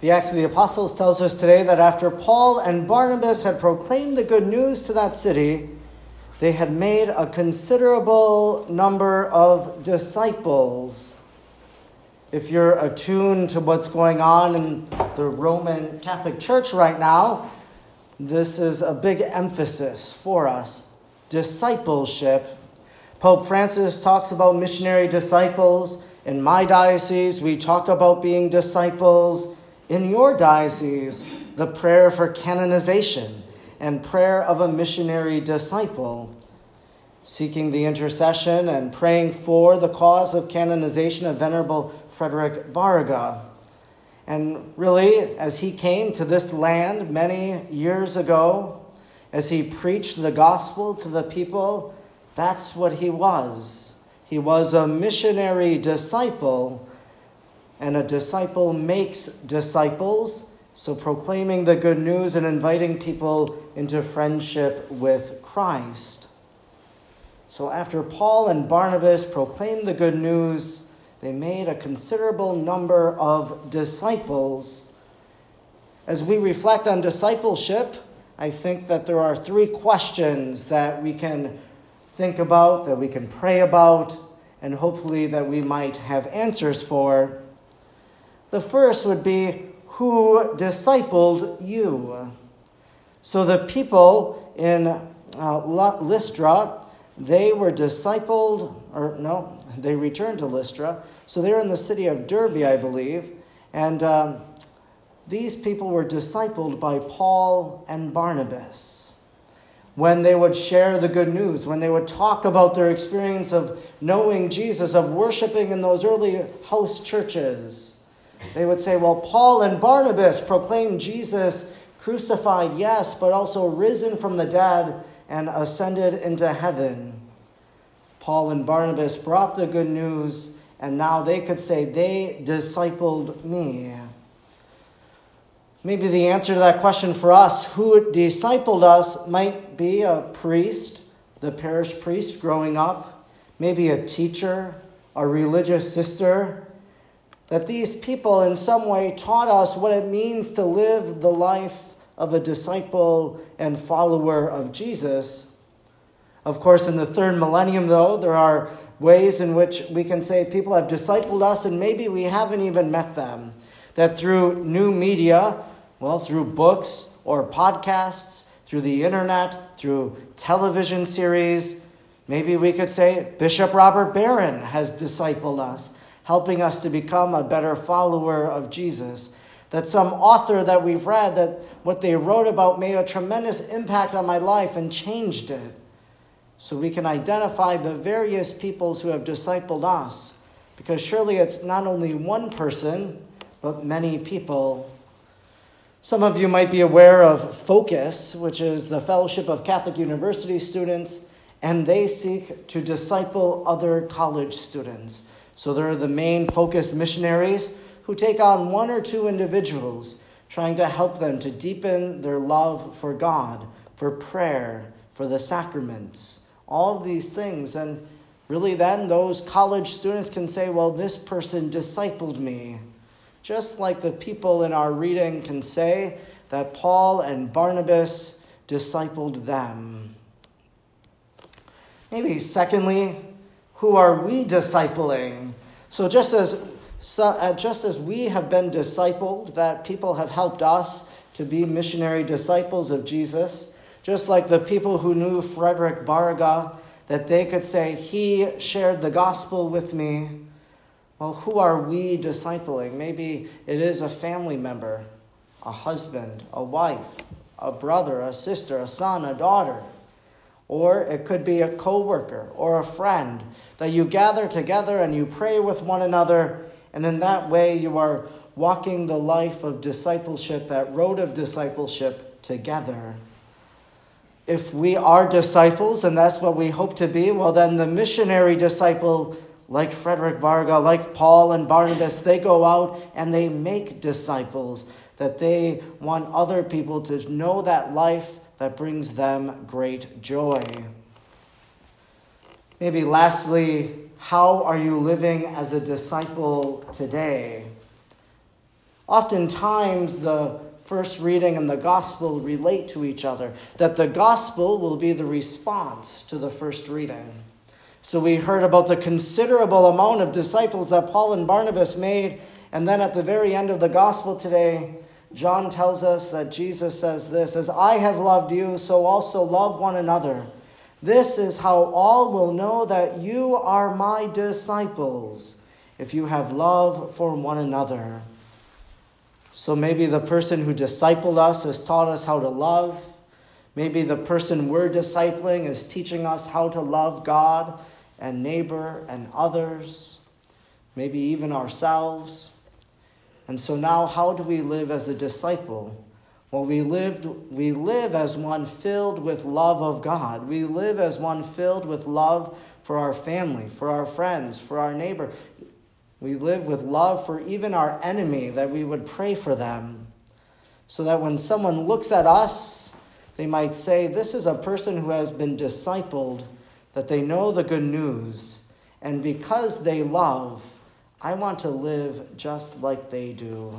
The Acts of the Apostles tells us today that after Paul and Barnabas had proclaimed the good news to that city, they had made a considerable number of disciples. If you're attuned to what's going on in the Roman Catholic Church right now, this is a big emphasis for us discipleship. Pope Francis talks about missionary disciples. In my diocese, we talk about being disciples. In your diocese, the prayer for canonization and prayer of a missionary disciple, seeking the intercession and praying for the cause of canonization of Venerable Frederick Baraga. And really, as he came to this land many years ago, as he preached the gospel to the people, that's what he was. He was a missionary disciple, and a disciple makes disciples. So, proclaiming the good news and inviting people into friendship with Christ. So, after Paul and Barnabas proclaimed the good news, they made a considerable number of disciples. As we reflect on discipleship, I think that there are three questions that we can think about, that we can pray about, and hopefully that we might have answers for. The first would be Who discipled you? So the people in uh, Lystra, they were discipled, or no, they returned to Lystra. So they're in the city of Derbe, I believe. And um, these people were discipled by Paul and Barnabas. When they would share the good news, when they would talk about their experience of knowing Jesus, of worshiping in those early house churches, they would say, Well, Paul and Barnabas proclaimed Jesus crucified, yes, but also risen from the dead and ascended into heaven. Paul and Barnabas brought the good news, and now they could say, They discipled me. Maybe the answer to that question for us, who discipled us, might be a priest, the parish priest growing up, maybe a teacher, a religious sister. That these people in some way taught us what it means to live the life of a disciple and follower of Jesus. Of course, in the third millennium, though, there are ways in which we can say people have discipled us and maybe we haven't even met them. That through new media, well, through books or podcasts, through the internet, through television series. Maybe we could say Bishop Robert Barron has discipled us, helping us to become a better follower of Jesus. That some author that we've read, that what they wrote about made a tremendous impact on my life and changed it. So we can identify the various peoples who have discipled us. Because surely it's not only one person, but many people some of you might be aware of Focus, which is the Fellowship of Catholic University Students, and they seek to disciple other college students. So they're the main Focus missionaries who take on one or two individuals, trying to help them to deepen their love for God, for prayer, for the sacraments, all these things. And really, then those college students can say, Well, this person discipled me just like the people in our reading can say that Paul and Barnabas discipled them. Maybe, secondly, who are we discipling? So, just as, uh, just as we have been discipled, that people have helped us to be missionary disciples of Jesus, just like the people who knew Frederick Baraga, that they could say, He shared the gospel with me. Well, who are we discipling? Maybe it is a family member, a husband, a wife, a brother, a sister, a son, a daughter. Or it could be a coworker or a friend that you gather together and you pray with one another, and in that way you are walking the life of discipleship, that road of discipleship together. If we are disciples, and that's what we hope to be, well, then the missionary disciple like Frederick Baraga, like Paul and Barnabas, they go out and they make disciples, that they want other people to know that life that brings them great joy. Maybe lastly, how are you living as a disciple today? Oftentimes, the first reading and the gospel relate to each other, that the gospel will be the response to the first reading. So we heard about the considerable amount of disciples that Paul and Barnabas made, and then at the very end of the gospel today, John tells us that Jesus says this As I have loved you, so also love one another. This is how all will know that you are my disciples, if you have love for one another. So maybe the person who discipled us has taught us how to love. Maybe the person we're discipling is teaching us how to love God and neighbor and others, maybe even ourselves. And so now, how do we live as a disciple? Well, we, lived, we live as one filled with love of God. We live as one filled with love for our family, for our friends, for our neighbor. We live with love for even our enemy, that we would pray for them, so that when someone looks at us, they might say, This is a person who has been discipled, that they know the good news, and because they love, I want to live just like they do.